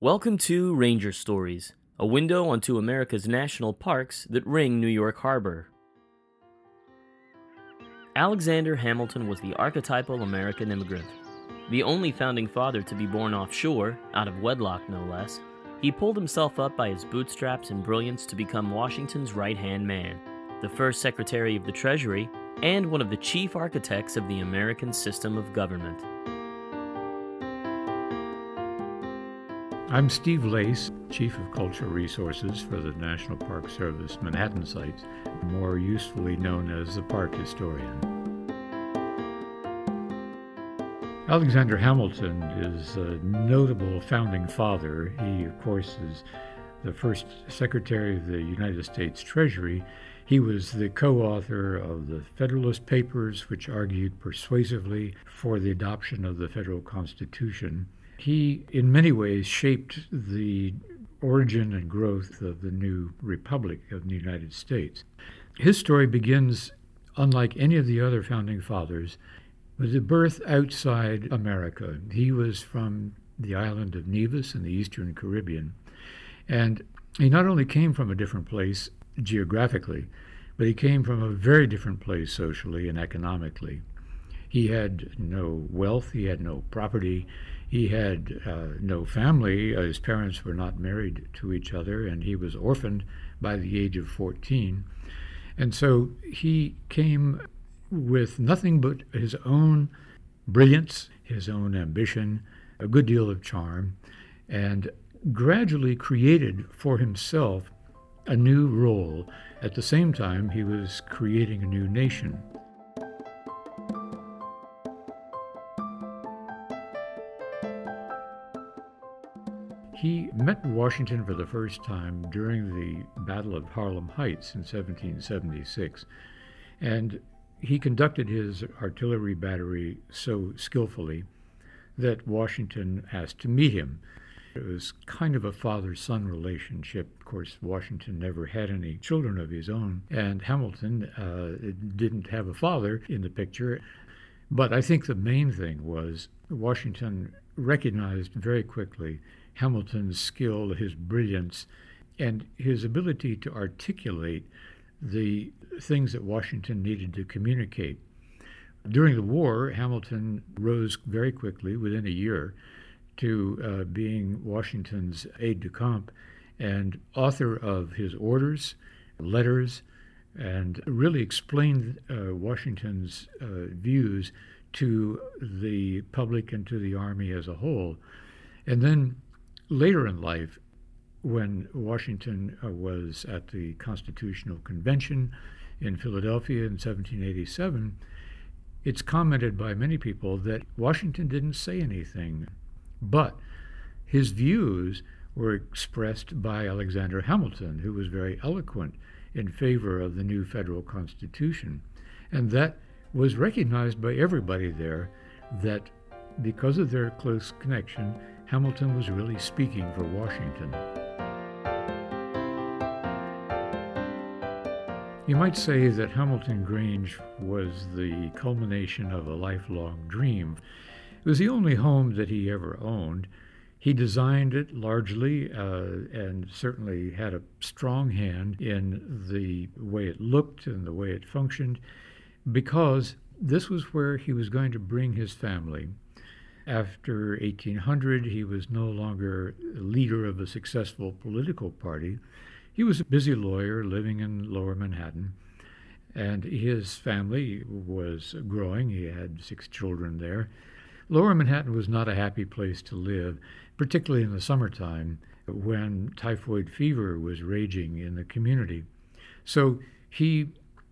Welcome to Ranger Stories, a window onto America's national parks that ring New York Harbor. Alexander Hamilton was the archetypal American immigrant. The only founding father to be born offshore, out of wedlock no less, he pulled himself up by his bootstraps and brilliance to become Washington's right hand man, the first Secretary of the Treasury, and one of the chief architects of the American system of government. I'm Steve Laise, Chief of Cultural Resources for the National Park Service Manhattan Sites, more usefully known as the Park Historian. Alexander Hamilton is a notable founding father. He, of course, is the first Secretary of the United States Treasury. He was the co author of the Federalist Papers, which argued persuasively for the adoption of the federal Constitution. He, in many ways, shaped the origin and growth of the new Republic of the United States. His story begins, unlike any of the other founding fathers, with a birth outside America. He was from the island of Nevis in the eastern Caribbean. And he not only came from a different place geographically, but he came from a very different place socially and economically. He had no wealth, he had no property, he had uh, no family. His parents were not married to each other, and he was orphaned by the age of 14. And so he came with nothing but his own brilliance, his own ambition, a good deal of charm, and gradually created for himself a new role. At the same time, he was creating a new nation. He met Washington for the first time during the Battle of Harlem Heights in 1776, and he conducted his artillery battery so skillfully that Washington asked to meet him. It was kind of a father son relationship. Of course, Washington never had any children of his own, and Hamilton uh, didn't have a father in the picture. But I think the main thing was Washington recognized very quickly Hamilton's skill, his brilliance, and his ability to articulate the things that Washington needed to communicate. During the war, Hamilton rose very quickly, within a year, to uh, being Washington's aide de camp and author of his orders, letters, and really explained uh, Washington's uh, views to the public and to the army as a whole. And then later in life, when Washington uh, was at the Constitutional Convention in Philadelphia in 1787, it's commented by many people that Washington didn't say anything but his views were expressed by Alexander Hamilton, who was very eloquent in favor of the new federal constitution. And that was recognized by everybody there that because of their close connection, Hamilton was really speaking for Washington. You might say that Hamilton Grange was the culmination of a lifelong dream. It was the only home that he ever owned. He designed it largely uh, and certainly had a strong hand in the way it looked and the way it functioned because this was where he was going to bring his family. After 1800, he was no longer leader of a successful political party. He was a busy lawyer living in lower Manhattan, and his family was growing. He had six children there. Lower Manhattan was not a happy place to live, particularly in the summertime when typhoid fever was raging in the community. So he,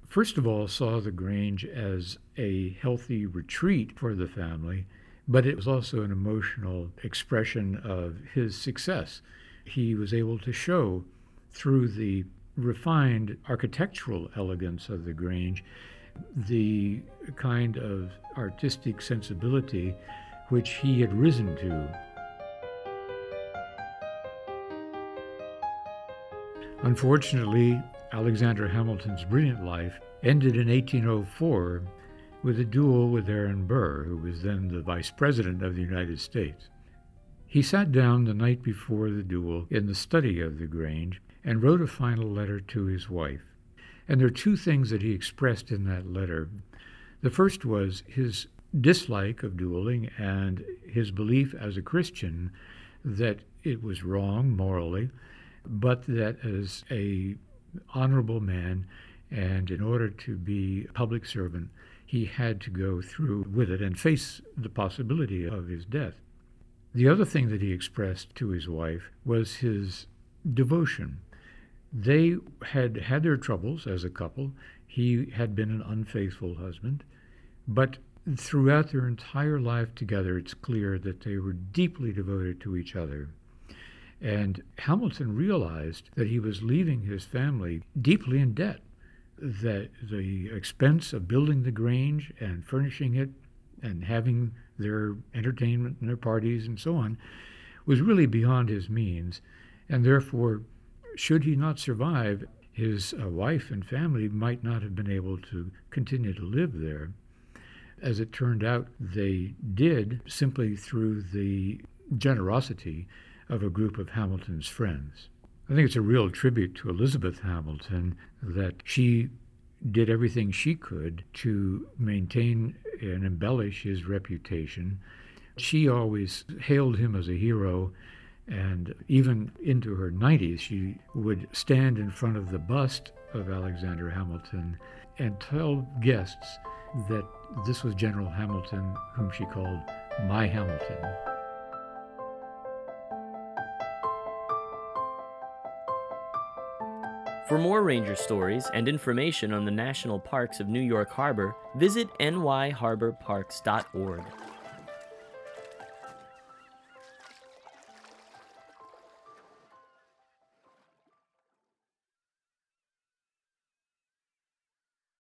first of all, saw the Grange as a healthy retreat for the family, but it was also an emotional expression of his success. He was able to show through the refined architectural elegance of the Grange the kind of artistic sensibility which he had risen to. Unfortunately, Alexander Hamilton's brilliant life ended in 1804 with a duel with Aaron Burr, who was then the Vice President of the United States. He sat down the night before the duel in the study of the Grange and wrote a final letter to his wife. And there are two things that he expressed in that letter. The first was his dislike of dueling and his belief as a Christian that it was wrong morally, but that as a honorable man and in order to be a public servant, he had to go through with it and face the possibility of his death. The other thing that he expressed to his wife was his devotion. They had had their troubles as a couple. He had been an unfaithful husband, but throughout their entire life together, it's clear that they were deeply devoted to each other. And Hamilton realized that he was leaving his family deeply in debt, that the expense of building the Grange and furnishing it and having their entertainment and their parties and so on was really beyond his means. And therefore, should he not survive, his uh, wife and family might not have been able to continue to live there. As it turned out, they did simply through the generosity of a group of Hamilton's friends. I think it's a real tribute to Elizabeth Hamilton that she did everything she could to maintain and embellish his reputation. She always hailed him as a hero, and even into her 90s, she would stand in front of the bust of Alexander Hamilton and tell guests that this was General Hamilton, whom she called my Hamilton. For more ranger stories and information on the national parks of New York Harbor, visit nyharborparks.org.